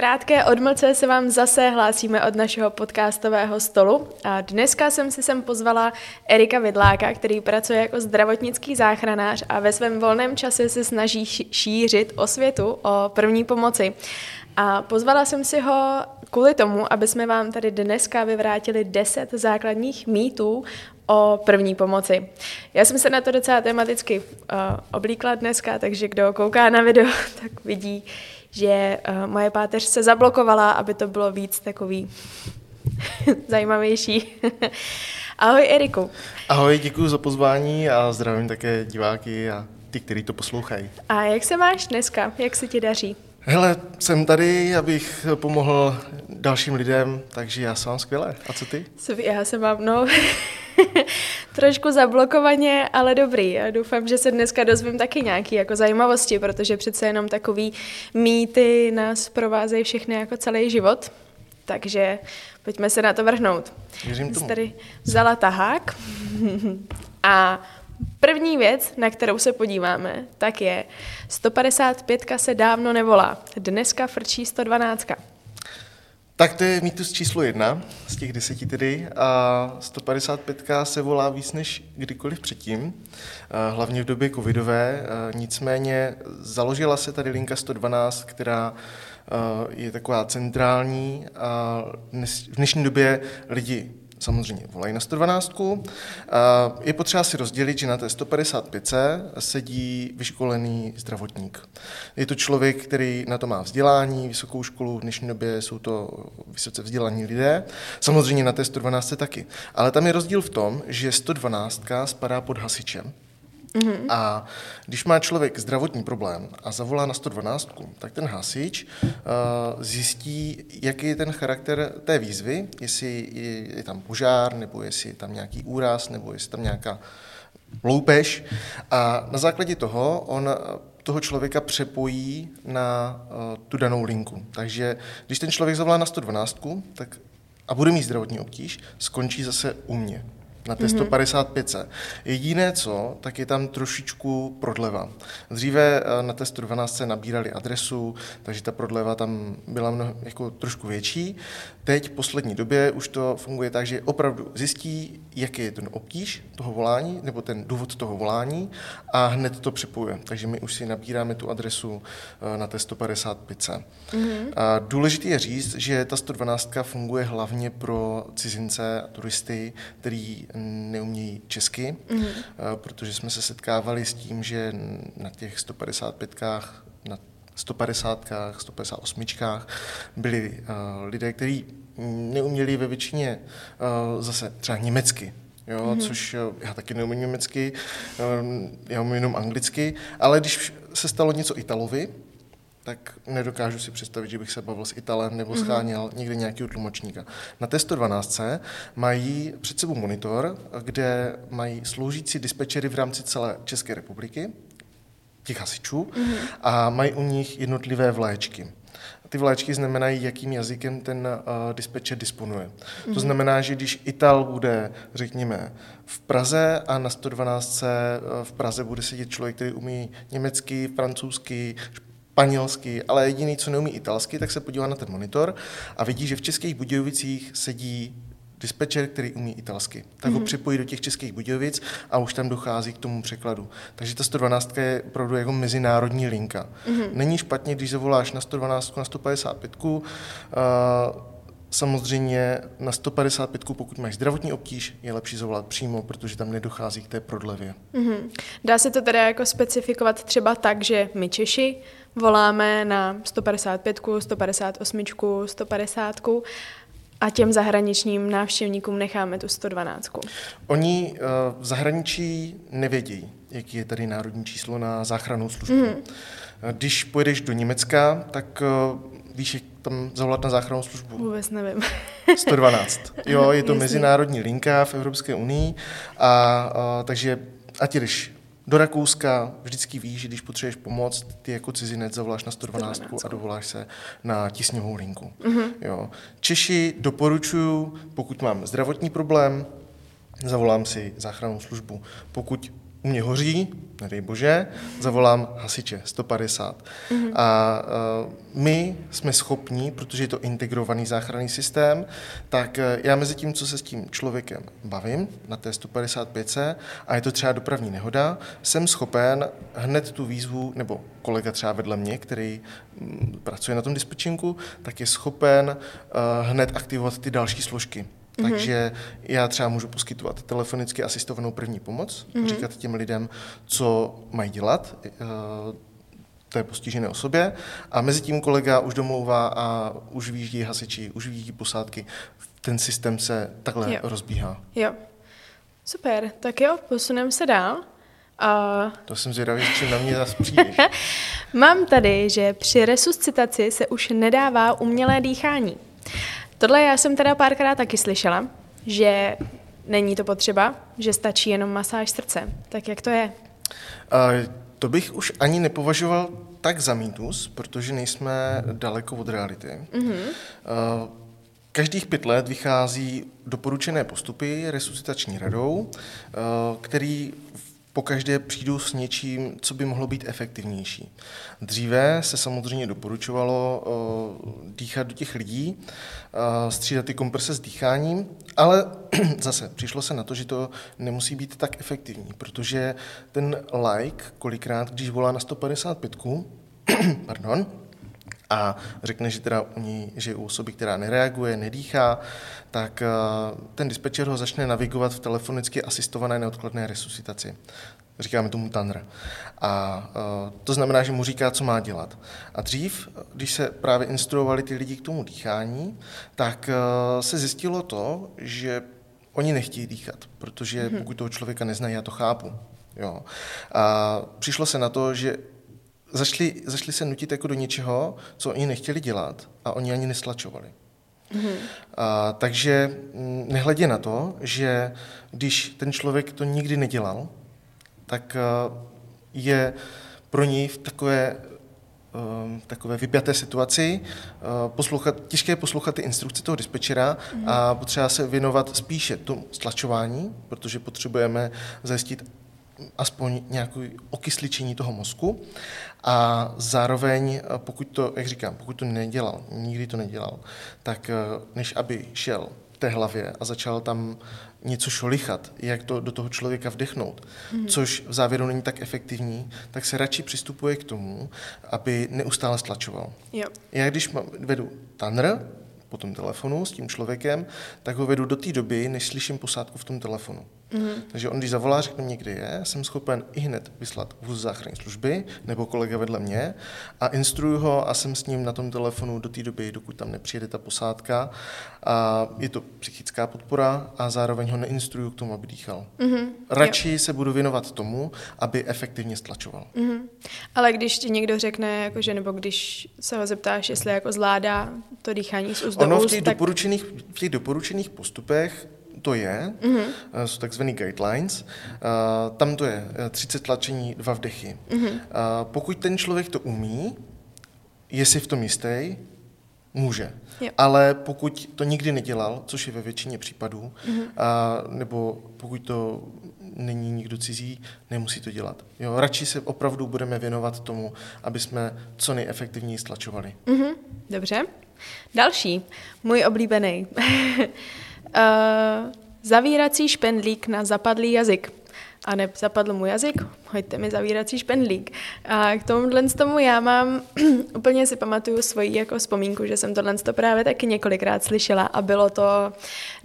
krátké odmlce se vám zase hlásíme od našeho podcastového stolu a dneska jsem si sem pozvala Erika Vidláka, který pracuje jako zdravotnický záchranář a ve svém volném čase se snaží šířit osvětu o první pomoci. A pozvala jsem si ho kvůli tomu, aby jsme vám tady dneska vyvrátili 10 základních mýtů o první pomoci. Já jsem se na to docela tematicky uh, oblíkla dneska, takže kdo kouká na video, tak vidí, že uh, moje páteř se zablokovala, aby to bylo víc takový zajímavější. Ahoj Eriku. Ahoj, děkuji za pozvání a zdravím také diváky a ty, kteří to poslouchají. A jak se máš dneska? Jak se ti daří? Hele, jsem tady, abych pomohl dalším lidem, takže já jsem vám skvěle. A co ty? Já se mám, no, trošku zablokovaně, ale dobrý. Já doufám, že se dneska dozvím taky nějaký jako zajímavosti, protože přece jenom takový mýty nás provázejí všechny jako celý život. Takže pojďme se na to vrhnout. Věřím tomu. tady vzala tahák a První věc, na kterou se podíváme, tak je 155 se dávno nevolá. Dneska frčí 112. Tak to je mýtus číslo jedna z těch deseti tedy a 155 se volá víc než kdykoliv předtím, hlavně v době covidové. Nicméně založila se tady linka 112, která je taková centrální a v dnešní době lidi samozřejmě volají na 112. Je potřeba si rozdělit, že na té 155 sedí vyškolený zdravotník. Je to člověk, který na to má vzdělání, vysokou školu, v dnešní době jsou to vysoce vzdělaní lidé. Samozřejmě na té 112 taky. Ale tam je rozdíl v tom, že 112 spadá pod hasičem. Mm-hmm. A když má člověk zdravotní problém a zavolá na 112, tak ten hasič uh, zjistí, jaký je ten charakter té výzvy, jestli je, tam požár, nebo jestli je tam nějaký úraz, nebo jestli tam nějaká loupež. A na základě toho on toho člověka přepojí na uh, tu danou linku. Takže když ten člověk zavolá na 112, tak a bude mít zdravotní obtíž, skončí zase u mě na té 155. Jediné co, tak je tam trošičku prodleva. Dříve eh, na té 112 nabírali adresu, takže ta prodleva tam byla mnoho, jako trošku větší. Teď v poslední době už to funguje tak, že opravdu zjistí, jaký je ten obtíž toho volání, nebo ten důvod toho volání a hned to připojuje. Takže my už si nabíráme tu adresu eh, na té 155. Mm-hmm. A důležité je říct, že ta 112 funguje hlavně pro cizince a turisty, který neumějí česky, mm-hmm. protože jsme se setkávali s tím, že na těch 155kách, na 150, 158 byli uh, lidé, kteří neuměli ve většině uh, zase třeba německy, jo, mm-hmm. což já taky neumím německy, já umím jenom anglicky, ale když se stalo něco Italovi, tak nedokážu si představit, že bych se bavil s Italem nebo mhm. scháněl mm-hmm. někde nějakého tlumočníka. Na té 112 mají před sebou monitor, kde mají sloužící dispečery v rámci celé České republiky, těch hasičů, mm-hmm. a mají u nich jednotlivé vléčky. Ty vlaječky znamenají, jakým jazykem ten uh, dispečer disponuje. Mm-hmm. To mhm. znamená, že když Ital bude, řekněme, v Praze a na 112 uh, v Praze bude sedět člověk, který umí německy, francouzsky, španělsky, ale jediný, co neumí italsky, tak se podívá na ten monitor a vidí, že v Českých Budějovicích sedí dispečer, který umí italsky. Tak mm-hmm. ho mhm. připojí do těch českých Budějovic a už tam dochází k tomu překladu. Takže ta 112 je opravdu jako mezinárodní linka. Mm-hmm. Není špatně, když zavoláš na 112, na 155, uh, Samozřejmě na 155, pokud máš zdravotní obtíž, je lepší zavolat přímo, protože tam nedochází k té prodlevě. Mm-hmm. Dá se to teda jako specifikovat třeba tak, že my Češi voláme na 155, 158, 150 a těm zahraničním návštěvníkům necháme tu 112. Oni uh, v zahraničí nevědí, jaký je tady národní číslo na záchrannou službu. Mm. Když pojedeš do Německa, tak uh, víš, jak tam zavolat na záchrannou službu? Vůbec nevím. 112. Jo, je to mezinárodní linka v Evropské unii, a, uh, takže ať jdeš do Rakouska vždycky víš, že když potřebuješ pomoc, ty jako cizinec zavoláš na 112, 112. a dovoláš se na tisňovou linku. Mm-hmm. Jo. Češi doporučuju, pokud mám zdravotní problém, zavolám si záchrannou službu. Pokud u mě hoří, nedej bože, zavolám hasiče 150. Mm-hmm. A uh, my jsme schopni, protože je to integrovaný záchranný systém, tak uh, já mezi tím, co se s tím člověkem bavím na té 155 a je to třeba dopravní nehoda, jsem schopen hned tu výzvu, nebo kolega třeba vedle mě, který m, pracuje na tom dispečinku, tak je schopen uh, hned aktivovat ty další složky. Mm-hmm. Takže já třeba můžu poskytovat telefonicky asistovanou první pomoc, mm-hmm. říkat těm lidem, co mají dělat uh, té postižené osobě a mezi tím kolega už domlouvá a už výjíždí hasiči, už výjíždí posádky. Ten systém se takhle jo. rozbíhá. Jo. Super, tak jo, posuneme se dál. A... To jsem zvědavý, čím na mě zase přijdeš. Mám tady, že při resuscitaci se už nedává umělé dýchání. Tohle já jsem teda párkrát taky slyšela, že není to potřeba, že stačí jenom masáž srdce. Tak jak to je? Uh, to bych už ani nepovažoval tak za mýtus, protože nejsme daleko od reality. Mm-hmm. Uh, Každých pět let vychází doporučené postupy resuscitační radou, který každé přijdu s něčím, co by mohlo být efektivnější. Dříve se samozřejmě doporučovalo uh, dýchat do těch lidí, uh, střídat ty komprese s dýcháním, ale zase přišlo se na to, že to nemusí být tak efektivní, protože ten like, kolikrát, když volá na 155, pardon, a řekne, že teda u ní, že u osoby, která nereaguje, nedýchá, tak uh, ten dispečer ho začne navigovat v telefonicky asistované neodkladné resuscitaci. Říkáme tomu TANR. A uh, to znamená, že mu říká, co má dělat. A dřív, když se právě instruovali ty lidi k tomu dýchání, tak uh, se zjistilo to, že oni nechtějí dýchat, protože mm-hmm. pokud toho člověka neznají, já to chápu. Jo. A přišlo se na to, že zašli, zašli se nutit jako do něčeho, co oni nechtěli dělat a oni ani neslačovali. Mm-hmm. A, takže mm, nehledě na to, že když ten člověk to nikdy nedělal, tak je pro něj v takové, takové vypjaté situaci poslouchat, těžké poslouchat ty instrukce toho dispečera mm-hmm. a potřeba se věnovat spíše tomu stlačování, protože potřebujeme zajistit aspoň nějaké okysličení toho mozku a zároveň, pokud to, jak říkám, pokud to nedělal, nikdy to nedělal, tak než aby šel té hlavě a začal tam něco šolichat, jak to do toho člověka vdechnout, mm. což v závěru není tak efektivní, tak se radši přistupuje k tomu, aby neustále stlačoval. Jo. Já když vedu tanr, po tom telefonu s tím člověkem, tak ho vedu do té doby, než slyším posádku v tom telefonu. Mm-hmm. Takže on, když zavolá, řekne mě, kde je, jsem schopen i hned vyslat vůz záchranné služby nebo kolega vedle mě a instruju ho a jsem s ním na tom telefonu do té doby, dokud tam nepřijede ta posádka. A je to psychická podpora a zároveň ho neinstruju k tomu, aby dýchal. Mm-hmm. Radši jo. se budu věnovat tomu, aby efektivně stlačoval. Mm-hmm. Ale když ti někdo řekne, jakože, nebo když se ho zeptáš, jestli jako zvládá to dýchání z úst Ono v těch, tak... doporučených, v těch doporučených postupech to je, mm-hmm. jsou takzvané guidelines, uh, tam to je 30 eh, tlačení, dva vdechy. Mm-hmm. Pokud ten člověk to umí, je si v tom jistý, může. Jo. Ale pokud to nikdy nedělal, což je ve většině případů, mm-hmm. a, nebo pokud to není nikdo cizí, nemusí to dělat. Jo, radši se opravdu budeme věnovat tomu, aby jsme co nejefektivněji stlačovali. Mm-hmm. Dobře. Další, můj oblíbený. uh, zavírací špendlík na zapadlý jazyk a ne zapadl mu jazyk, hoďte mi zavírací špendlík. A k tomuhle tomu já mám, úplně si pamatuju svoji jako vzpomínku, že jsem tohle to právě taky několikrát slyšela a bylo to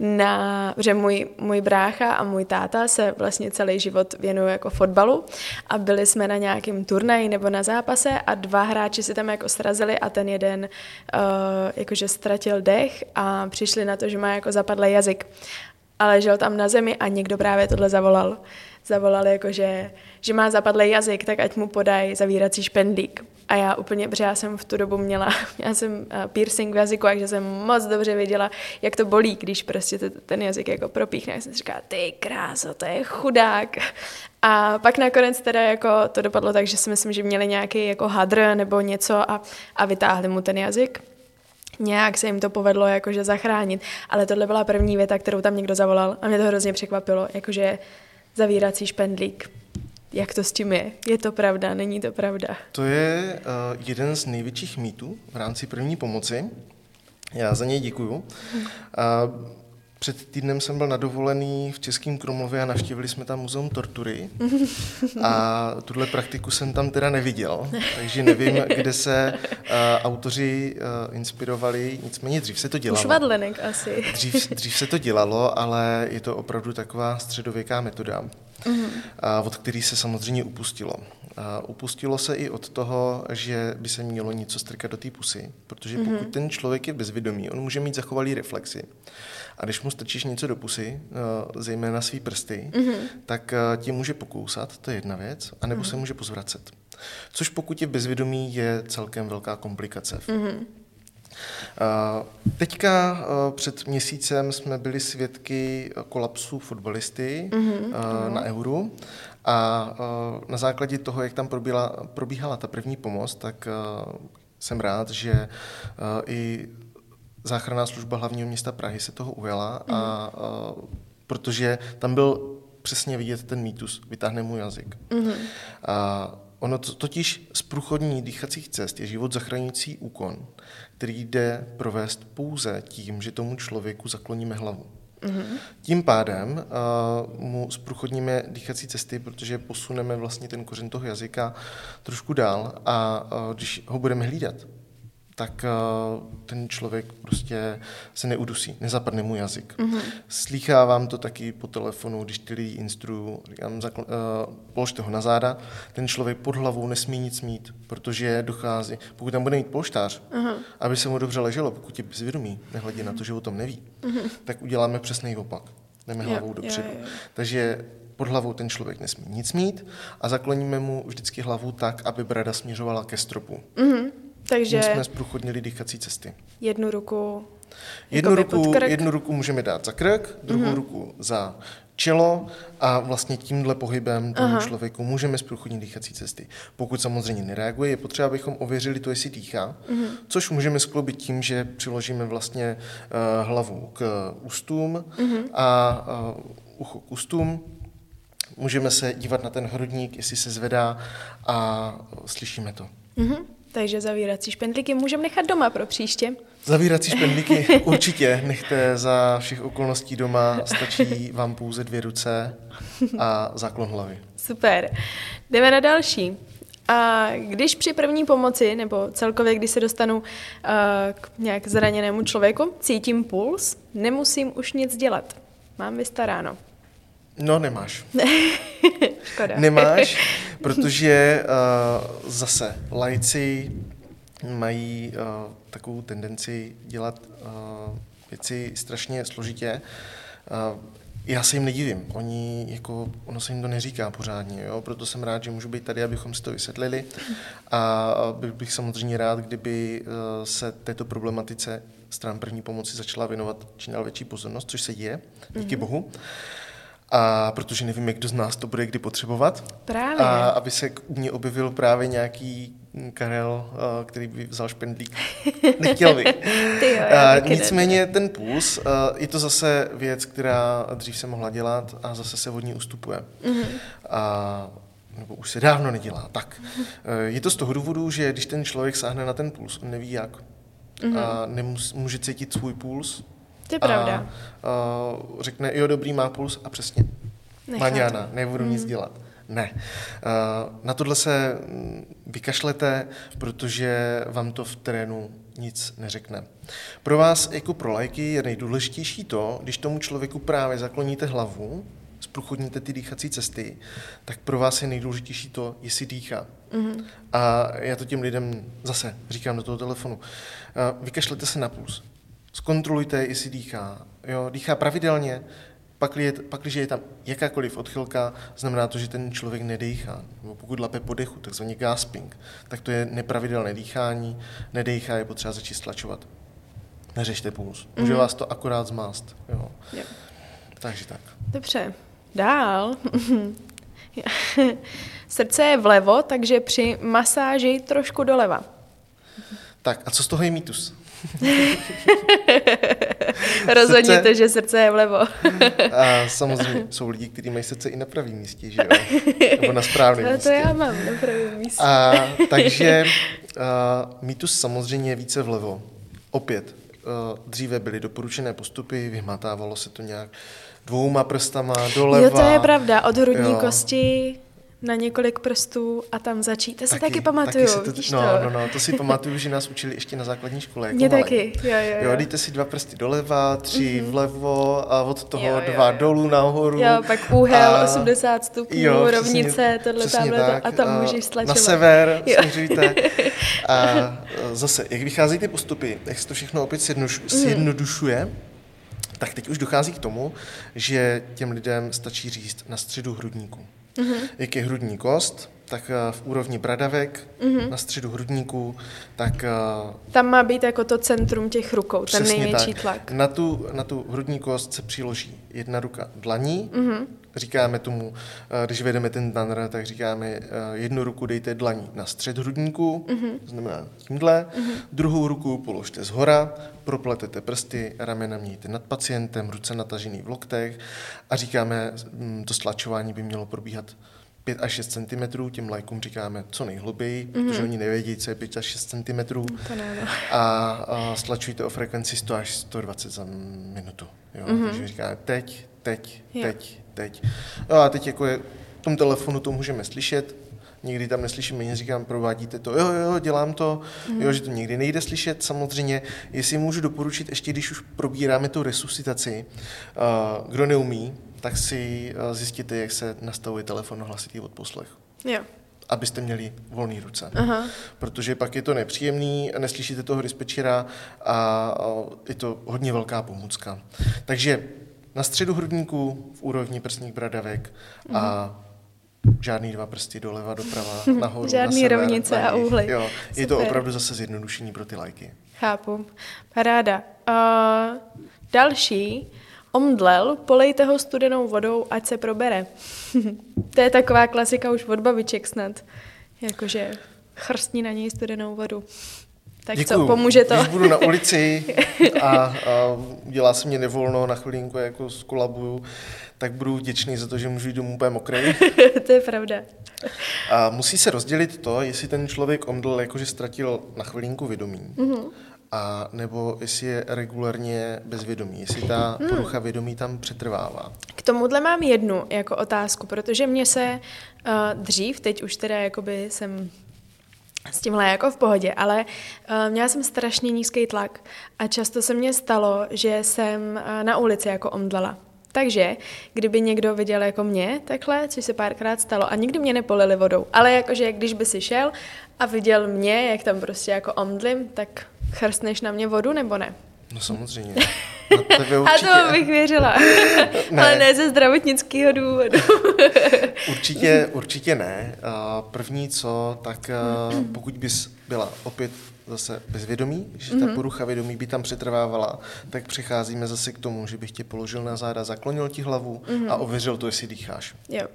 na, že můj, můj brácha a můj táta se vlastně celý život věnují jako fotbalu a byli jsme na nějakém turnaji nebo na zápase a dva hráči si tam jako srazili a ten jeden uh, jakože ztratil dech a přišli na to, že má jako zapadlý jazyk a ležel tam na zemi a někdo právě tohle zavolal zavolal jako, že, že má zapadlý jazyk, tak ať mu podají zavírací špendlík. A já úplně, protože já jsem v tu dobu měla, já jsem eh, piercing v jazyku, takže jsem moc dobře věděla, jak to bolí, když prostě ten jazyk jako propíchne. Já jsem si říkala, ty kráso, to je chudák. A pak nakonec teda jako to dopadlo tak, že si myslím, že měli nějaký jako hadr nebo něco a, a vytáhli mu ten jazyk. Nějak se jim to povedlo jakože zachránit, ale tohle byla první věta, kterou tam někdo zavolal a mě to hrozně překvapilo, jakože zavírací špendlík. Jak to s tím je? Je to pravda, není to pravda? To je uh, jeden z největších mýtů v rámci první pomoci. Já za něj děkuju. Uh, před týdnem jsem byl nadovolený v Českém Krumlově a navštívili jsme tam muzeum tortury a tuhle praktiku jsem tam teda neviděl, takže nevím, kde se uh, autoři uh, inspirovali, nicméně dřív se to dělalo. Už vadlenek asi. Dřív, dřív se to dělalo, ale je to opravdu taková středověká metoda, uh, od který se samozřejmě upustilo. Uh, upustilo se i od toho, že by se mělo něco strkat do té pusy, protože pokud mm-hmm. ten člověk je bezvědomý, on může mít zachovalý reflexy. A když mu strčíš něco do pusy, uh, zejména svý prsty, mm-hmm. tak uh, tě může pokousat, to je jedna věc, anebo mm-hmm. se může pozvracet. Což pokud je bezvědomý, je celkem velká komplikace. Mm-hmm. Teďka před měsícem jsme byli svědky kolapsu fotbalisty mm-hmm. na Euru a na základě toho, jak tam probíhala, probíhala ta první pomoc, tak jsem rád, že i záchranná služba hlavního města Prahy se toho ujala, mm. a, a, protože tam byl přesně vidět ten mýtus, vytáhne mu jazyk. Mm. A ono to, totiž z průchodní dýchacích cest je život zachraňující úkon, který jde provést pouze tím, že tomu člověku zakloníme hlavu. Mm-hmm. Tím pádem uh, mu zprůchodníme dýchací cesty, protože posuneme vlastně ten kořen toho jazyka trošku dál a uh, když ho budeme hlídat, tak uh, ten člověk prostě se neudusí, nezapadne mu jazyk. Mm-hmm. Slýchávám to taky po telefonu, když ty lidi instruju, říkám, zakl- uh, položte ho na záda, ten člověk pod hlavou nesmí nic mít, protože dochází, pokud tam bude mít polštář, mm-hmm. aby se mu dobře leželo, pokud je bezvědomý, nehledě mm-hmm. na to, že o tom neví, mm-hmm. tak uděláme přesný opak. Jdeme hlavou jo, dopředu. Jo, jo. Takže pod hlavou ten člověk nesmí nic mít a zakloníme mu vždycky hlavu tak, aby brada směřovala ke stropu. Mm-hmm. Takže jsme zprůchodnili dýchací cesty. Jednu ruku Jednu ruku, jednu ruku můžeme dát za krk, druhou mm-hmm. ruku za čelo a vlastně tímhle pohybem tomu Aha. člověku můžeme zprůchodnit dýchací cesty. Pokud samozřejmě nereaguje, je potřeba, abychom ověřili to, jestli dýchá, mm-hmm. což můžeme skloubit tím, že přiložíme vlastně uh, hlavu k ústům mm-hmm. a uh, ucho k ústům. Můžeme se dívat na ten hrudník, jestli se zvedá a slyšíme to. Mm-hmm. Takže zavírací špendlíky můžeme nechat doma pro příště. Zavírací špendlíky určitě nechte za všech okolností doma, stačí vám pouze dvě ruce a záklon hlavy. Super. Jdeme na další. A když při první pomoci, nebo celkově, když se dostanu uh, k nějak zraněnému člověku, cítím puls, nemusím už nic dělat. Mám vystaráno. No, nemáš. Škoda. Nemáš, protože uh, zase lajci mají uh, takovou tendenci dělat uh, věci strašně složitě. Uh, já se jim nedivím, oni, jako, ono se jim to neříká pořádně, jo? proto jsem rád, že můžu být tady, abychom si to vysvětlili a byl bych samozřejmě rád, kdyby se této problematice stran první pomoci začala věnovat čím dál větší pozornost, což se děje, díky mm-hmm. bohu a protože nevím, jak kdo z nás to bude kdy potřebovat. Právě. A aby se u mě objevil právě nějaký Karel, který by vzal špendlík. Nechtěl bych. Ty jo, a, nicméně ten puls, je to zase věc, která dřív se mohla dělat a zase se od ní ustupuje. Mm-hmm. A nebo už se dávno nedělá. Tak, je to z toho důvodu, že když ten člověk sáhne na ten puls, on neví jak. Mm-hmm. A nemus, může cítit svůj puls, to je pravda. A uh, řekne, jo, dobrý, má puls a přesně. Maňána, nebudu mm. nic dělat. Ne. Na tohle se mm, vykašlete, protože vám to v terénu nic neřekne. Pro vás jako pro lajky je nejdůležitější to, když tomu člověku právě zakloníte hlavu, zprůchodníte ty dýchací cesty, tak pro vás je nejdůležitější to, jestli dýchá. Mm-hmm. A já to těm lidem zase říkám do toho telefonu. Vykašlete se na puls zkontrolujte, jestli dýchá. Jo, dýchá pravidelně, pak, je, pak, když je tam jakákoliv odchylka, znamená to, že ten člověk nedýchá. Nebo pokud lape po dechu, takzvaný gasping, tak to je nepravidelné dýchání, nedýchá, je potřeba začít stlačovat. Neřešte puls. Může mm-hmm. vás to akorát zmást. Jo. Jo. Takže tak. Dobře. Dál. Srdce je vlevo, takže při masáži trošku doleva. Tak a co z toho je mýtus? Rozhodněte, že srdce je vlevo. a samozřejmě jsou lidi, kteří mají srdce i na pravém místě, že jo? Nebo na správném místě. To já mám na pravém místě. A, takže a, mýtus samozřejmě je více vlevo. Opět, a, dříve byly doporučené postupy, vyhmatávalo se to nějak dvouma prstama doleva. Jo, to je pravda, od hrudní jo. kosti na několik prstů a tam začít. To si taky, taky pamatuju. Taky si to, no, no, no, to si pamatuju, že nás učili ještě na základní škole. Jako Mě malé. taky, jo, jo, jo. dejte si dva prsty doleva, tři mm-hmm. vlevo a od toho jo, jo, dva jo. dolů nahoru. Jo, pak úhel a... 80 stupňů, jo, rovnice, tohle, tamhle a tam a můžeš stlačovat. Na sever směřujte. a zase, jak vycházejí ty postupy, jak se to všechno opět mhm. zjednodušuje, mm. tak teď už dochází k tomu, že těm lidem stačí říct na středu hrudníku. Mm-hmm. Jak je hrudní kost, tak eh, v úrovni bradavek, mm-hmm. na středu hrudníků, tak... Eh, Tam má být jako to centrum těch rukou, ten největší tak. tlak. Na tu, na tu hrudní kost se přiloží jedna ruka dlaní, mm-hmm. říkáme tomu, eh, když vedeme ten tanr, tak říkáme, jednu ruku dejte dlaní na střed hrudníku, mm-hmm. to znamená tímhle, mm-hmm. druhou ruku položte z hora, propletete prsty, ramena mějte nad pacientem, ruce natažený v loktech a říkáme, mm, to stlačování by mělo probíhat 5 až 6 cm, těm lajkům říkáme co nejhluběji, mm-hmm. protože oni nevědí, co je 5 až 6 cm. To ne, no. a, a stlačujte o frekvenci 100 až 120 za minutu. Jo? Mm-hmm. Takže říkáme teď, teď, jo. teď, teď. No a teď jako je, v tom telefonu to můžeme slyšet, nikdy tam neslyšíme, nic říkám, provádíte to, jo, jo, dělám to, mm. jo, že to někdy nejde slyšet, samozřejmě, jestli můžu doporučit, ještě když už probíráme tu resuscitaci, uh, kdo neumí, tak si uh, zjistíte, jak se nastavuje telefon hlasitý odposlech. Jo abyste měli volné ruce. Aha. Protože pak je to nepříjemný, neslyšíte toho dispečera a je to hodně velká pomůcka. Takže na středu hrudníku v úrovni prsních bradavek a mhm žádný dva prsty doleva, doprava, nahoru, Žádný na sever, rovnice na a úhly. Jo, Super. je to opravdu zase zjednodušení pro ty lajky. Chápu. Paráda. Uh, další. Omdlel, polejte ho studenou vodou, ať se probere. to je taková klasika už od babiček snad. Jakože chrstní na něj studenou vodu. Tak Děkuju. co, pomůže to? Když budu na ulici a, a dělá se mě nevolno, na chvilinku jako skolabuju, tak budu vděčný za to, že můžu jít domů úplně mokrý. to je pravda. A musí se rozdělit to, jestli ten člověk omdl, jakože ztratil na chvilinku vědomí, mm-hmm. A nebo jestli je regulárně bezvědomí, jestli ta mm. porucha vědomí tam přetrvává. K tomuhle mám jednu jako otázku, protože mě se uh, dřív, teď už teda jakoby jsem s tímhle jako v pohodě, ale uh, měla jsem strašně nízký tlak a často se mně stalo, že jsem uh, na ulici jako omdlela. Takže, kdyby někdo viděl jako mě takhle, což se párkrát stalo, a nikdy mě nepolili vodou, ale jakože když by si šel a viděl mě, jak tam prostě jako omdlim, tak chrstneš na mě vodu nebo ne? No samozřejmě. a to bych věřila. ne. Ale ne ze zdravotnického důvodu. určitě, určitě ne. První co, tak pokud bys byla opět zase bezvědomí, že ta mm-hmm. porucha vědomí by tam přetrvávala, tak přecházíme zase k tomu, že bych tě položil na záda, zaklonil ti hlavu mm-hmm. a ověřil to, jestli dýcháš. Jo.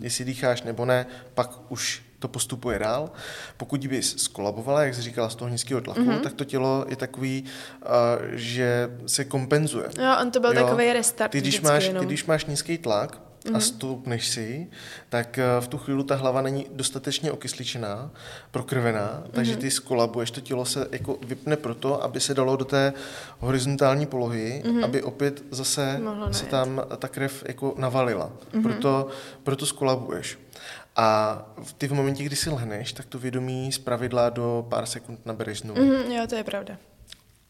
Jestli dýcháš nebo ne, pak už to postupuje dál. Pokud bys skolabovala, jak jsi říkala, z toho nízkého tlaku, mm-hmm. tak to tělo je takový, uh, že se kompenzuje. Jo, on to byl jo? takový restart. Ty když, máš, ty, když máš nízký tlak, mm-hmm. a mhm. stoupneš si, tak eh, v tu chvíli ta hlava není dostatečně okysličená, prokrvená, takže mm-hmm. ty skolabuješ, to tělo se jako vypne proto, aby se dalo do té horizontální polohy, mm-hmm. aby opět zase se tam ta krev jako navalila. Mm-hmm. Proto, proto skolabuješ. A ty v momentě, kdy si lehneš, tak to vědomí z pravidla do pár sekund nabereš znovu. Mm, jo, to je pravda.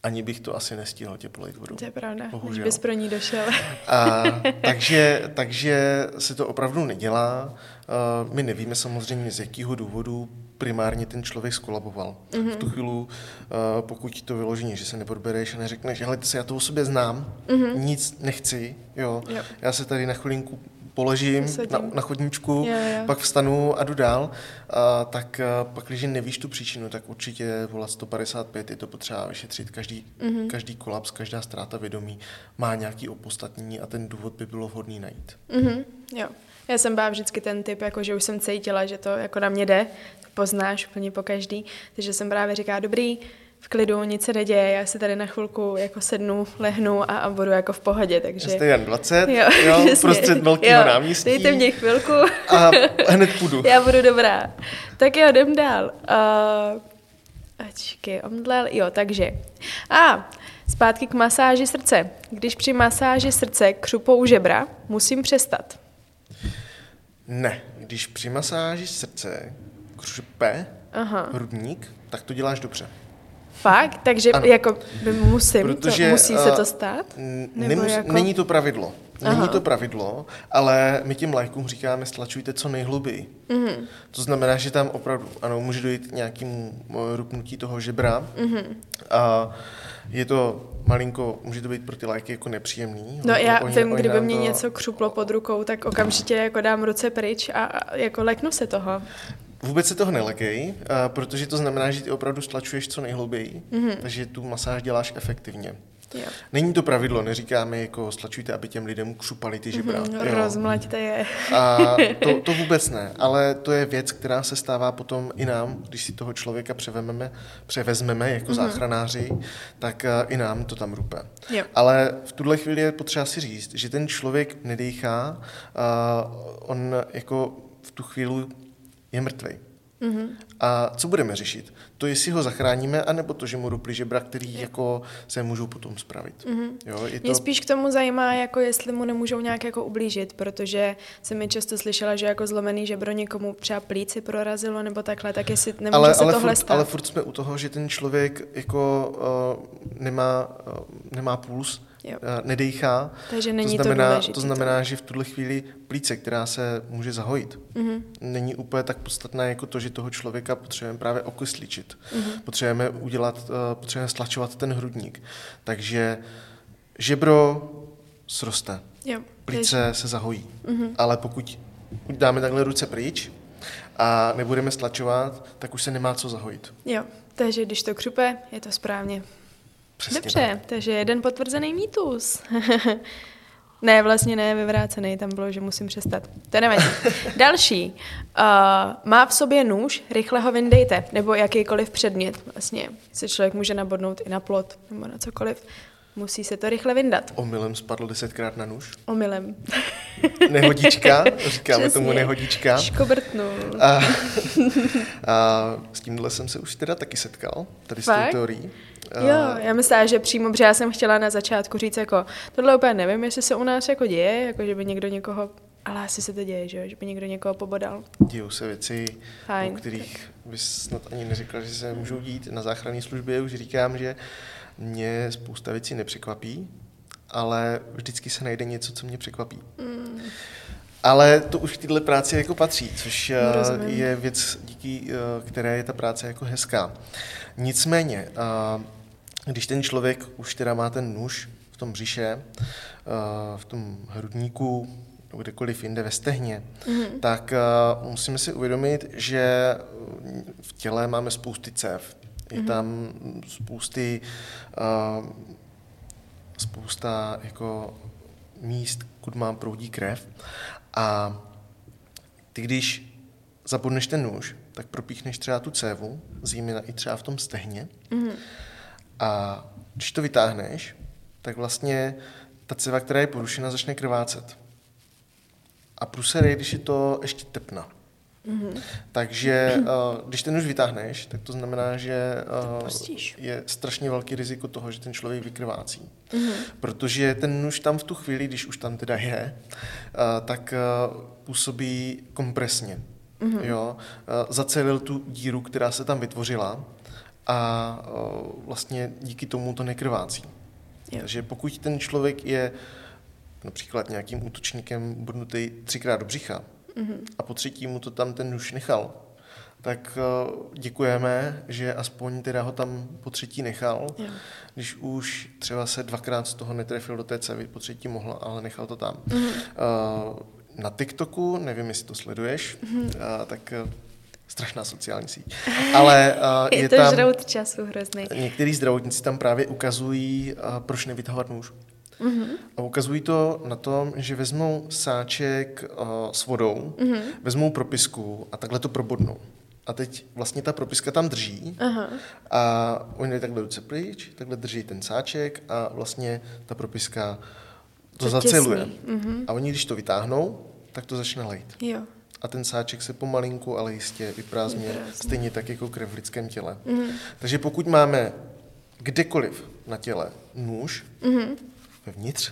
Ani bych to asi nestihl tě polejt vodou. To je pravda, Bohužel. bys pro ní došel. A, takže, takže se to opravdu nedělá. My nevíme samozřejmě, z jakého důvodu primárně ten člověk skolaboval. Mm-hmm. V tu chvíli, pokud to vyložení, že se nepodbereš a neřekneš, hele, se já to o sobě znám, mm-hmm. nic nechci, jo, jo, já se tady na chvilinku položím na, na chodníčku, jo, jo. pak vstanu a jdu dál, a, tak a, pak, když nevíš tu příčinu, tak určitě volat 155 je to potřeba vyšetřit. Každý, mm-hmm. každý kolaps, každá ztráta vědomí má nějaký opostatnění a ten důvod by bylo vhodný najít. Mm-hmm. Jo. Já jsem byla vždycky ten typ, jako že už jsem cítila, že to jako na mě jde, poznáš úplně po každý, takže jsem právě říká, dobrý, v klidu, nic se neděje, já si tady na chvilku jako sednu, lehnu a, a budu jako v pohodě, takže... Jste jen 20, jo, jo prostřed velkého náměstí. Dejte mě chvilku. A hned půjdu. já budu dobrá. Tak jo, jdem dál. Uh, ačkej, omdlel, jo, takže. A, ah, zpátky k masáži srdce. Když při masáži srdce křupou žebra, musím přestat. Ne, když při masáži srdce křupe Aha. hrudník, tak to děláš dobře. Fakt? Takže ano. jako by musím, Protože, to, musí se to stát? nemus, jako... Není to pravidlo. Není Aha. to pravidlo, ale my těm lékům říkáme, stlačujte co nejhluběji. Mm-hmm. To znamená, že tam opravdu, ano, může dojít k nějakému rupnutí toho žebra. Mm-hmm. A je to malinko, může to být pro ty léky jako nepříjemný. No já oni, vím, oni kdyby mě to... něco křuplo pod rukou, tak okamžitě jako dám ruce pryč a, a jako leknu se toho. Vůbec se toho nelekej, protože to znamená, že ty opravdu stlačuješ co nejhlouběji, mm-hmm. takže tu masáž děláš efektivně. Jo. Není to pravidlo, neříkáme jako stlačujte, aby těm lidem křupali ty žebra. Mm, rozmlaďte je. A to, to vůbec ne, ale to je věc, která se stává potom i nám, když si toho člověka převezmeme, převezmeme jako mm-hmm. záchranáři, tak i nám to tam rupe. Jo. Ale v tuhle chvíli je potřeba si říct, že ten člověk nedýchá, on jako v tu chvíli je mrtvý. Mm-hmm. A co budeme řešit? To, jestli ho zachráníme, anebo to, že mu rupli žebra, který jako se můžou potom spravit. Mm-hmm. Jo, je to... Mě spíš k tomu zajímá, jako jestli mu nemůžou nějak jako ublížit, protože jsem mi často slyšela, že jako zlomený žebro někomu třeba plíci prorazilo nebo takhle, tak jestli nemůže ale, se ale tohle furt, stát. Ale furt jsme u toho, že ten člověk jako uh, nemá, uh, nemá puls, jo. nedejchá. Takže není to znamená, to. To znamená, že v tuhle chvíli plíce, která se může zahojit, mm-hmm. není úplně tak podstatná jako to, že toho člověka potřebujeme právě okysličit. Mm-hmm. Potřebujeme udělat, uh, potřebujeme stlačovat ten hrudník. Takže žebro sroste, jo. plíce takže... se zahojí. Mm-hmm. Ale pokud dáme takhle ruce pryč, a nebudeme stlačovat, tak už se nemá co zahojit. Jo, takže když to křupe, je to správně. Přesně Dobře, tak. takže jeden potvrzený mýtus. ne, vlastně ne, vyvrácený, tam bylo, že musím přestat. To nevadí. Další. Uh, má v sobě nůž, rychle ho vyndejte, nebo jakýkoliv předmět. Vlastně se člověk může nabodnout i na plot, nebo na cokoliv. Musí se to rychle vyndat. Omylem spadl desetkrát na nůž? Omylem. Nehodička, říkáme Přesně. tomu nehodička. Škobrtnul. A, a s tímhle jsem se už teda taky setkal, tady Fakt? s tou teorií. Jo, já myslím, že přímo, protože já jsem chtěla na začátku říct jako, tohle úplně nevím, jestli se u nás jako děje, jako že by někdo někoho, ale asi se to děje, že, že by někdo někoho pobodal. Dějou se věci, Fajn. o kterých bys snad ani neřekla, že se můžou dít. Na záchranné službě už říkám, že mě spousta věcí nepřekvapí, ale vždycky se najde něco, co mě překvapí. Mm. Ale to už k této práci jako patří, což no, Rozumím. je věc, díky eh, které je ta práce jako hezká. Nicméně, když ten člověk už teda má ten nůž v tom břiše, v tom hrudníku, kdekoliv jinde ve stehně, mm-hmm. tak musíme si uvědomit, že v těle máme spousty cév. Je mm-hmm. tam spousty, spousta jako míst, kud mám proudí krev. A ty, když zabodneš ten nůž, tak propíchneš třeba tu cévu, zejména i třeba v tom stehně. Mm-hmm. A když to vytáhneš, tak vlastně ta ceva, která je porušena, začne krvácet. A průser je, když je to ještě tepna. Mm-hmm. Takže eh, když ten už vytáhneš, tak to znamená, že uh, je strašně velký riziko toho, že ten člověk vykrvácí. Mm-hmm. Protože ten nůž tam v tu chvíli, když už tam teda je, uh, tak působí kompresně. Mm-hmm. Jo? Zacelil tu díru, která se tam vytvořila a vlastně díky tomu to nekrvácí. Jo. Takže pokud ten člověk je například nějakým útočníkem bodnutý třikrát do břicha mm-hmm. a po třetí mu to tam ten nůž nechal, tak děkujeme, že aspoň teda ho tam po třetí nechal. Jo. Když už třeba se dvakrát z toho netrefil do té cevy, po třetí mohl, ale nechal to tam. Mm-hmm. Uh, na TikToku, nevím, jestli to sleduješ, mm-hmm. uh, tak strašná sociální síť. Ale uh, je, je to tam... žrout času hrozný. Některý zdravotníci tam právě ukazují, uh, proč nevytahovat nůž. Mm-hmm. A ukazují to na tom, že vezmou sáček uh, s vodou, mm-hmm. vezmou propisku a takhle to probodnou. a teď vlastně ta propiska tam drží Aha. a oni dají takhle ruce pryč, takhle drží ten sáček a vlastně ta propiska to To zaceluje. mhm. A oni, když to vytáhnou, tak to začne lejt. Jo. A ten sáček se pomalinku, ale jistě vyprázdňuje, stejně tak jako krev v lidském těle. Mhm. Takže pokud máme kdekoliv na těle nůž, Mhm. Vevnitř,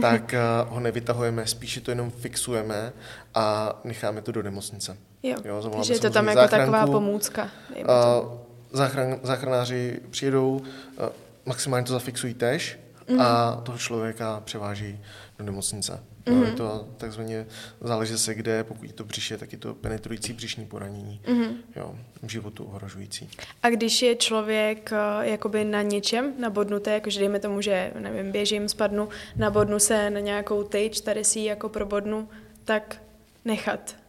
tak eh, ho nevytahujeme, spíše to jenom fixujeme a necháme to do nemocnice. Jo. Jo, Takže je to tam jako taková záchranku. pomůcka. dejme A tomu. záchran, záchranáři přijedou, a maximálně to zafixují tež a toho člověka převáží do nemocnice. Mm-hmm. Je to takzvaně, záleží se kde, pokud je to břiše, tak je to penetrující břišní poranění. Mm-hmm. Jo, životu ohrožující. A když je člověk eh, jakoby na něčem nabodnutý, jakože dejme tomu, že nevím, běžím, spadnu, nabodnu se na nějakou tyč, tady si ji jako probodnu, tak nechat.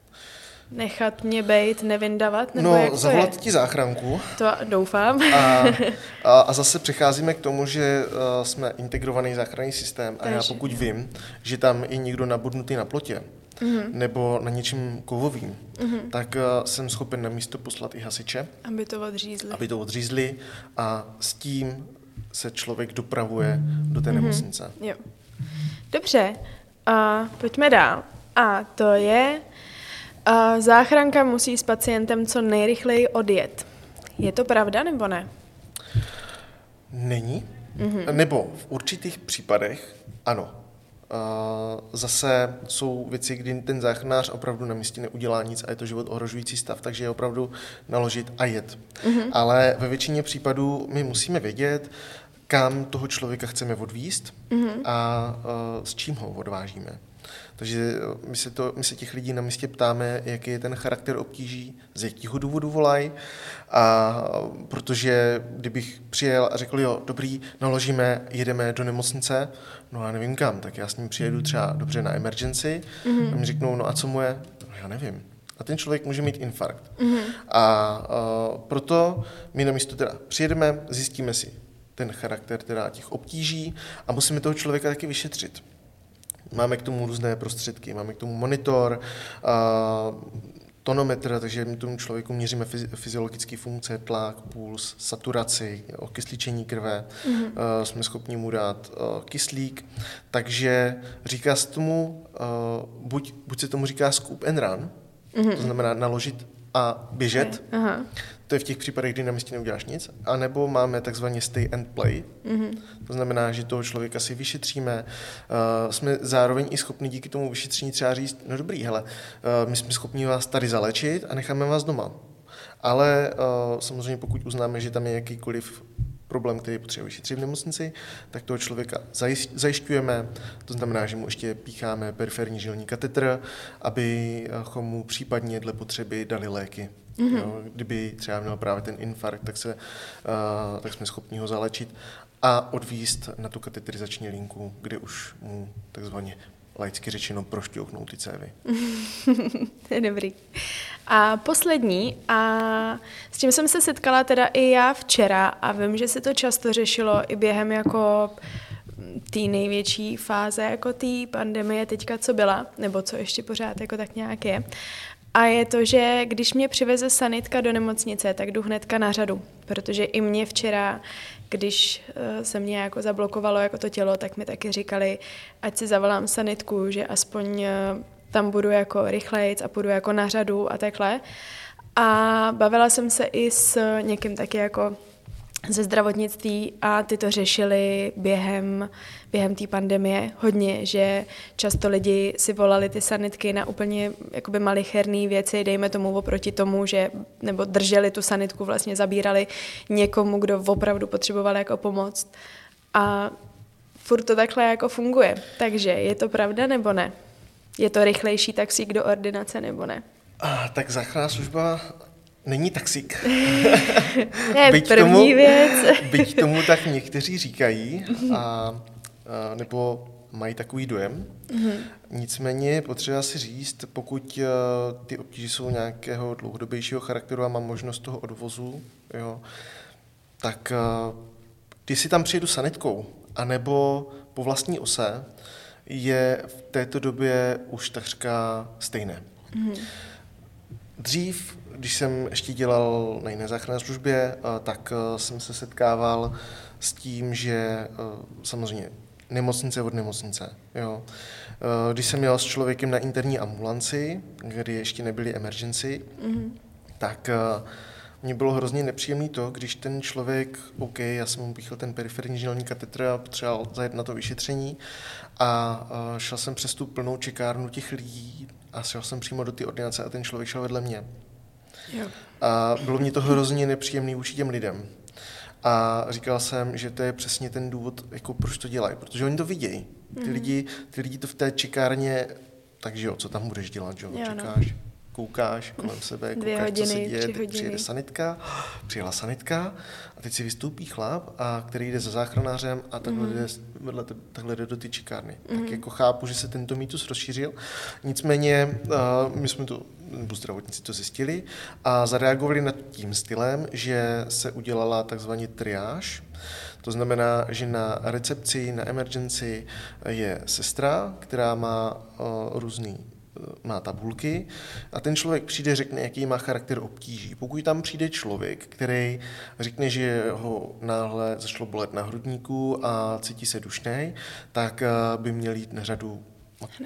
Nechat mě bejt, nevindavat, nebo jak No, to zavolat ti záchranku To doufám. a, a, a zase přecházíme k tomu, že uh, jsme integrovaný záchranný systém a já pokud vím, že tam je někdo nabudnutý na plotě Mhm. nebo na něčem kovovým, tak uh, jsem schopen na místo poslat i hasiče, Aby to odřízli. aby to odřízli a s tím se člověk dopravuje do té nemocnice. Jo. Dobře, a pojďme dál. A to je, záchranka musí s pacientem co nejrychleji odjet. Je to pravda nebo ne? Není. Mm-hmm. Nebo v určitých případech ano. Zase jsou věci, kdy ten záchranář opravdu na místě neudělá nic a je to život ohrožující stav, takže je opravdu naložit a jet. Mm-hmm. Ale ve většině případů my musíme vědět, kam toho člověka chceme odvíst mm-hmm. a s čím ho odvážíme. Takže eh, my se, to, my se těch lidí na místě ptáme, jaký je ten charakter obtíží, z jakého důvodu volají. A eh, protože kdybych přijel a řekl, jo, dobrý, naložíme, jedeme do nemocnice, no já nevím kam, tak já s ním přijedu třeba dobře na emergency mm-hmm. a mi řeknou, no a co mu je? No, já nevím. A ten člověk může mít infarkt. Mm-hmm. A uh, proto my na místo teda přijedeme, zjistíme si ten charakter teda těch obtíží a musíme toho člověka taky vyšetřit. Máme k tomu různé prostředky, máme k tomu monitor, a tonometr, takže my tomu člověku měříme fyzi- fyziologické funkce, tlak, puls, saturaci, okysličení krve, mm-hmm. jsme schopni mu dát kyslík, takže říká se tomu, buď, buď se tomu říká scoop and run, mm-hmm. to znamená naložit a běžet, Aha. To je v těch případech, kdy na místě neuděláš nic. A nebo máme takzvaně stay and play. Mm-hmm. To znamená, že toho člověka si vyšetříme. Uh, jsme zároveň i schopni díky tomu vyšetření třeba říct, no dobrý, hele, uh, my jsme schopni vás tady zalečit a necháme vás doma. Ale uh, samozřejmě pokud uznáme, že tam je jakýkoliv problém, který je potřeba vyšetřit v nemocnici, tak toho člověka zajišťujeme, to znamená, že mu ještě pícháme periferní žilní katetr, abychom mu případně dle potřeby dali léky. Mm-hmm. Jo, kdyby třeba měl právě ten infarkt, tak, se, uh, tak jsme schopni ho zalečit a odvíst na tu kateterizační linku, kde už mu takzvaně laicky řečeno prošťouchnou ty cévy. To je dobrý. A poslední, a s tím jsem se setkala teda i já včera a vím, že se to často řešilo i během jako té největší fáze jako té pandemie teďka, co byla, nebo co ještě pořád jako tak nějak je. A je to, že když mě přiveze sanitka do nemocnice, tak jdu hnedka na řadu, protože i mě včera, když eh, se mě jako zablokovalo jako to tělo, tak mi taky říkali, ať si zavolám sanitku, že aspoň eh, tam budu jako rychlejc a půjdu jako na řadu a takhle. A bavila jsem se i s někým taky jako ze zdravotnictví a ty to řešili během, během té pandemie hodně, že často lidi si volali ty sanitky na úplně jakoby malicherné věci, dejme tomu oproti tomu, že nebo drželi tu sanitku, vlastně zabírali někomu, kdo opravdu potřeboval jako pomoc. A furt to takhle jako funguje. Takže je to pravda nebo ne? Je to rychlejší taxík do ordinace nebo ne? A, tak záchranná služba není taxík. Ne, Byť první tomu- věc. Byť tomu tak někteří říkají, a, a, nebo mají takový dojem. Mm-hmm. Nicméně je potřeba si říct, pokud a, ty obtíže jsou nějakého dlouhodobějšího charakteru a mám možnost toho odvozu, jo, tak když si tam přijedu sanitkou, anebo po vlastní ose, je v této době už takřka stejné. Mm-hmm. Dřív, když jsem ještě dělal na jiné záchranné službě, tak jsem se setkával s tím, že samozřejmě nemocnice od nemocnice. Jo. Když jsem jel s člověkem na interní ambulanci, kdy ještě nebyly emergency, mm-hmm. tak mně bylo hrozně nepříjemné to, když ten člověk, OK, já jsem mu píchl ten periferní žilní katetr a potřeboval zajet na to vyšetření a šel jsem přes tu plnou čekárnu těch lidí a šel jsem přímo do té ordinace a ten člověk šel vedle mě. Jo. A bylo mě to hrozně nepříjemné vůči těm lidem. A říkal jsem, že to je přesně ten důvod, jako proč to dělají, protože oni to vidějí. Ty, mm. lidi, ty lidi to v té čekárně, takže jo, co tam budeš dělat, že jo, jo no. čekáš. No koukáš kolem sebe, Dvě koukáš, hodiny, co se děje, hodiny. přijede sanitka, přijela sanitka a teď si vystoupí chlap, a který jde za záchranářem a takhle, mm. jde, vedle, takhle jde do ty čekárny. Mm. Tak mhm. jako chápu, že se tento mýtus rozšířil. Nicméně uh, my jsme to, nebo zdravotníci to zjistili a zareagovali nad tím stylem, že se udělala takzvaný triáž, to znamená, že na recepci, na emergency je sestra, která má uh, různý má tabulky a ten člověk přijde, řekne, jaký má charakter obtíží. Pokud tam přijde člověk, který řekne, že ho náhle zašlo bolet na hrudníku a cítí se dušnej, tak eh, by měl jít na řadu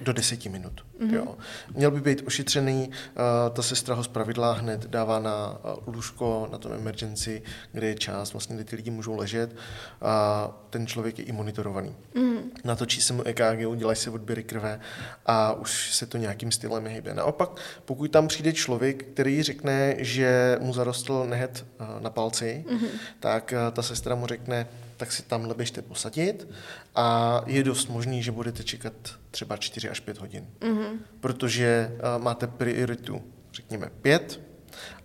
do deseti minut. Mm-hmm. Jo. Měl by být ošetřený, uh, ta sestra ho zpravidla hned dává na uh, lůžko, na tom emergency, kde je čas, vlastně, kde ty lidi můžou ležet a ten člověk je i monitorovaný. Mm-hmm. Natočí se mu EKG, udělají se odběry krve a už se to nějakým stylem hýbe. Naopak, pokud tam přijde člověk, který řekne, že mu zarostl nehet uh, na palci, mm-hmm. tak uh, ta sestra mu řekne, tak si tamhle běžte posadit a je dost možný, že budete čekat třeba 4 až 5 hodin. Mm-hmm. Protože uh, máte prioritu, řekněme, 5,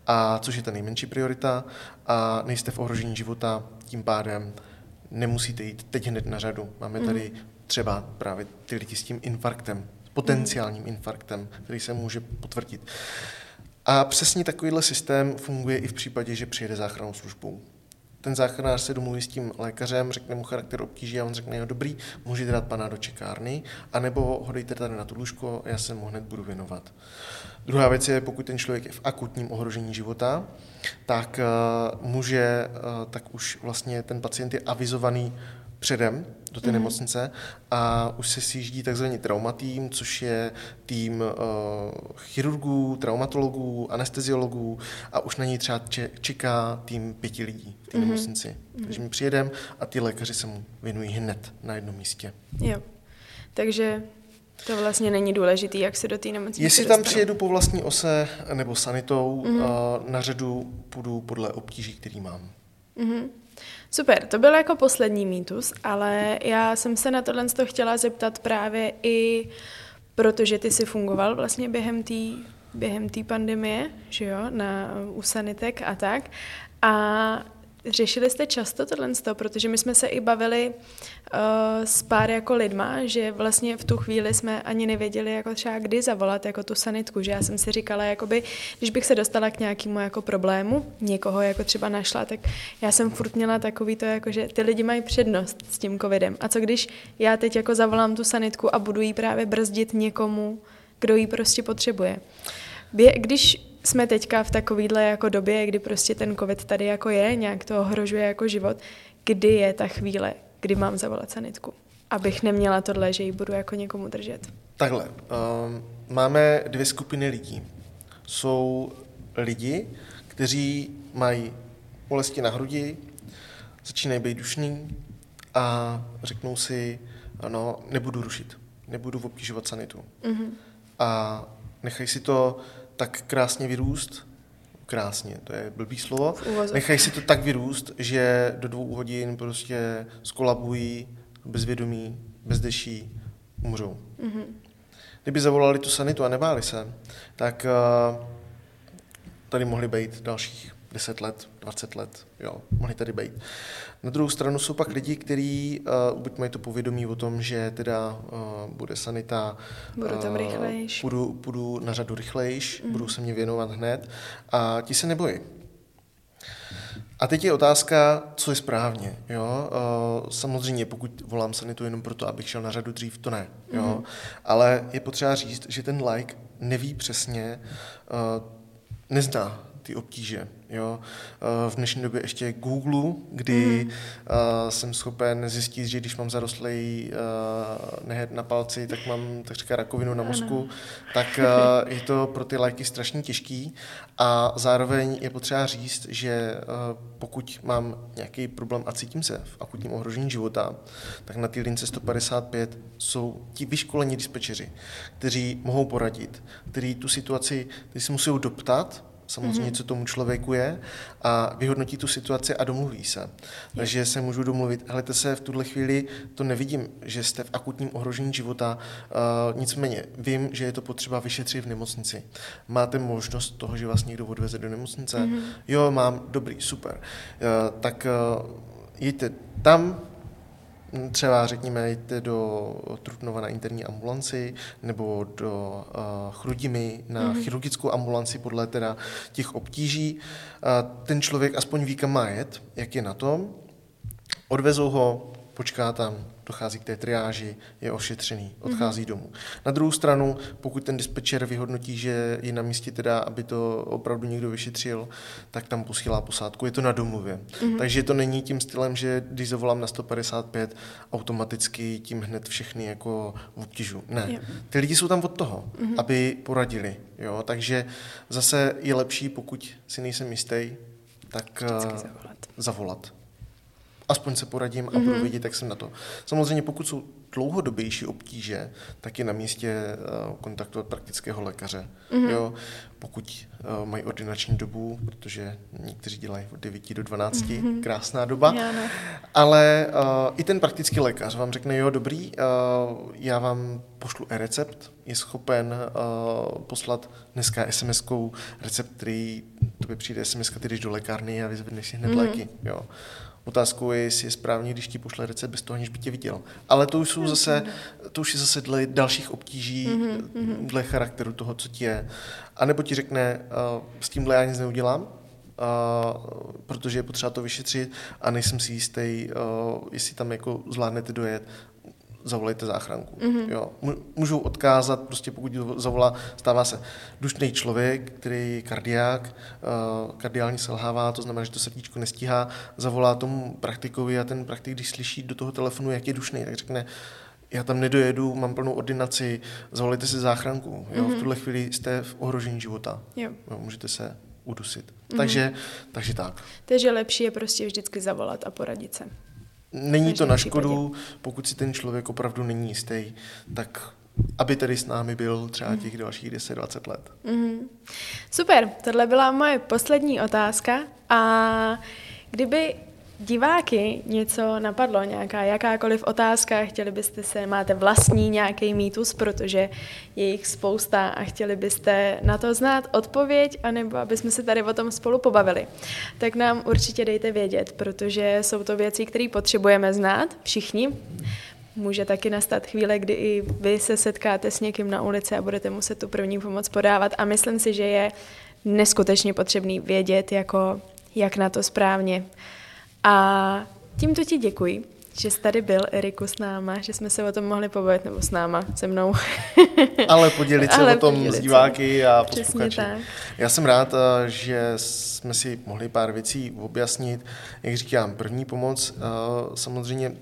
a což je ta nejmenší priorita a nejste v ohrožení života, tím pádem nemusíte jít teď hned na řadu. Máme tady mm. třeba právě ty lidi s tím infarktem, potenciálním mm. infarktem, který se může potvrdit. A přesně takovýhle systém funguje i v případě, že přijede záchrannou službou ten záchranář se domluví s tím lékařem, řekne mu charakter obtíží a on řekne, jo dobrý, můžete dát pana do čekárny, anebo ho dejte tady na tu lůžko, já se mu hned budu věnovat. Druhá věc je, pokud ten člověk je v akutním ohrožení života, tak uh, může, uh, tak už vlastně ten pacient je avizovaný předem do té mm. nemocnice a už se sjíždí takzvaný traumatým, což je tým uh, chirurgů, traumatologů, anesteziologů a už na něj třeba čeká tým pěti lidí v té mm. nemocnici. Mm. Takže my přijedeme a ty lékaři se mu věnují hned na jednom místě. Jo. Takže to vlastně není důležité, jak se do té nemocnice Jestli tam přijedu po vlastní ose nebo sanitou, mm. uh, na řadu půjdu podle obtíží, který mám. Mm-hmm. Super, to byl jako poslední mýtus, ale já jsem se na tohle chtěla zeptat právě i protože ty si fungoval vlastně během té během pandemie, že jo, na, u sanitek a tak. A Řešili jste často tohle, protože my jsme se i bavili uh, s pár jako lidma, že vlastně v tu chvíli jsme ani nevěděli, jako třeba kdy zavolat jako tu sanitku, že já jsem si říkala, jakoby, když bych se dostala k nějakému jako problému, někoho jako třeba našla, tak já jsem furt měla takový to, jako, že ty lidi mají přednost s tím covidem. A co když já teď jako zavolám tu sanitku a budu jí právě brzdit někomu, kdo ji prostě potřebuje. Když jsme teďka v takovéhle jako době, kdy prostě ten covid tady jako je, nějak to ohrožuje jako život, kdy je ta chvíle, kdy mám zavolat sanitku, abych neměla tohle, že ji budu jako někomu držet. Takhle, um, máme dvě skupiny lidí. Jsou lidi, kteří mají bolesti na hrudi, začínají být dušní a řeknou si, ano, nebudu rušit, nebudu obtěžovat sanitu. Mm-hmm. A nechají si to tak krásně vyrůst, krásně, to je blbý slovo, nechají si to tak vyrůst, že do dvou hodin prostě skolabují, bezvědomí, bezdeší, umřou. Mm-hmm. Kdyby zavolali tu sanitu a nebáli se, tak uh, tady mohli být dalších 10 let, 20 let, jo, mohli tady být. Na druhou stranu jsou pak lidi, kteří uh, buď mají to povědomí o tom, že teda uh, bude sanita, budu tam uh, rychlejš. Půjdu, půjdu na řadu rychlejš, mm. budu se mě věnovat hned a ti se nebojí. A teď je otázka, co je správně. Jo? Uh, samozřejmě, pokud volám sanitu jenom proto, abych šel na řadu dřív, to ne. Jo? Mm. Ale je potřeba říct, že ten like neví přesně, uh, nezná ty obtíže. Jo? V dnešní době ještě Google, kdy mm. jsem schopen zjistit, že když mám zarostlý nehet na palci, tak mám takřka rakovinu na mozku, ano. tak je to pro ty lajky strašně těžký a zároveň je potřeba říct, že pokud mám nějaký problém a cítím se v akutním ohrožení života, tak na té lince 155 jsou ti vyškolení dispečeři, kteří mohou poradit, kteří tu situaci, kteří si musí doptat, samozřejmě, mm-hmm. co tomu člověku je, a vyhodnotí tu situaci a domluví se. Takže se můžu domluvit, helejte se, v tuhle chvíli to nevidím, že jste v akutním ohrožení života, uh, nicméně vím, že je to potřeba vyšetřit v nemocnici. Máte možnost toho, že vás někdo odveze do nemocnice? Mm-hmm. Jo, mám, dobrý, super. Uh, tak uh, jděte tam, Třeba řekněme, jděte do Trutnova na interní ambulanci nebo do uh, Chrudimy na mm-hmm. chirurgickou ambulanci podle teda těch obtíží. Uh, ten člověk aspoň ví, kam má jet, jak je na tom. Odvezou ho, počká tam, dochází k té triáži, je ošetřený, odchází mm-hmm. domů. Na druhou stranu, pokud ten dispečer vyhodnotí, že je na místě teda, aby to opravdu někdo vyšetřil, tak tam posílá posádku. Je to na domluvě. Mm-hmm. Takže to není tím stylem, že když zavolám na 155, automaticky tím hned všechny jako obtěžu. Ne. Jo. Ty lidi jsou tam od toho, mm-hmm. aby poradili. Jo? Takže zase je lepší, pokud si nejsem jistý, tak uh, zavolat. zavolat aspoň se poradím a mm-hmm. budu vědět, jak jsem na to. Samozřejmě pokud jsou dlouhodobější obtíže, tak je na místě uh, kontaktovat praktického lékaře. Mm-hmm. Jo, pokud uh, mají ordinační dobu, protože někteří dělají od 9 do 12, mm-hmm. krásná doba, já ne. ale uh, i ten praktický lékař vám řekne, jo, dobrý, uh, já vám pošlu e-recept, je schopen uh, poslat dneska SMS-kou recept, který by přijde SMS, ty jdeš do lékárny a vyzvedneš si hned mm-hmm. léky. Jo. Otázkou je, jestli je správně, když ti pošle recept bez toho, aniž by tě viděl. Ale to už jsou zase, to už je zase dle dalších obtíží, mm-hmm. dle charakteru toho, co ti je. A nebo ti řekne, uh, s tímhle já nic neudělám, Uh, protože je potřeba to vyšetřit a nejsem si jistý, uh, jestli tam jako zvládnete dojet zavolejte záchranku. Mm-hmm. Jo. Můžu odkázat, prostě pokud zavolá, stává se dušný člověk, který je kardiák, uh, kardiální selhává, to znamená, že to srdíčko nestíhá, zavolá tomu praktikovi a ten praktik, když slyší do toho telefonu, jak je dušný, tak řekne, já tam nedojedu, mám plnou ordinaci, zavolejte si záchranku. Jo? Mm-hmm. V mhm. tuhle chvíli jste v ohrožení života. Jo. Jo, můžete se udusit. Mm-hmm. Takže, takže tak. Takže lepší je prostě vždycky zavolat a poradit se. Není to na škodu, pokud si ten člověk opravdu není jistý, tak aby tedy s námi byl třeba těch dalších 10-20 let. Mm-hmm. Super, tohle byla moje poslední otázka a kdyby diváky něco napadlo, nějaká jakákoliv otázka, chtěli byste se, máte vlastní nějaký mýtus, protože je jich spousta a chtěli byste na to znát odpověď, anebo aby jsme se tady o tom spolu pobavili, tak nám určitě dejte vědět, protože jsou to věci, které potřebujeme znát všichni. Může taky nastat chvíle, kdy i vy se setkáte s někým na ulici a budete muset tu první pomoc podávat a myslím si, že je neskutečně potřebný vědět, jako jak na to správně a tímto ti děkuji, že jsi tady byl, Eriku, s náma, že jsme se o tom mohli pobavit, nebo s náma, se mnou. Ale podělit se Ale o tom s diváky a posluchači. Já jsem rád, eh, že jsme si mohli pár věcí objasnit. Jak říkám, první pomoc, eh, samozřejmě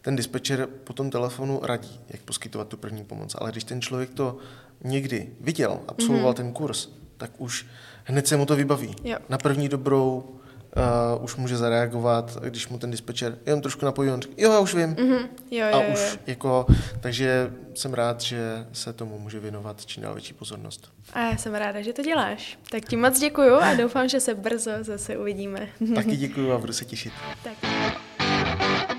ten dispečer po tom telefonu radí, jak poskytovat tu první pomoc, ale když ten člověk to někdy viděl, absolvoval mm-hmm. ten kurz, tak už hned se mu to vybaví. Jo. Na první dobrou uh, už může zareagovat, když mu ten dispečer jenom trošku napojí, on říká, jo, já už vím. Mm-hmm. Jo, jo, a už jo. jako, takže jsem rád, že se tomu může věnovat čím dál větší pozornost. A já jsem ráda, že to děláš. Tak ti moc děkuju a doufám, že se brzo zase uvidíme. Taky děkuju a budu se těšit. Tak.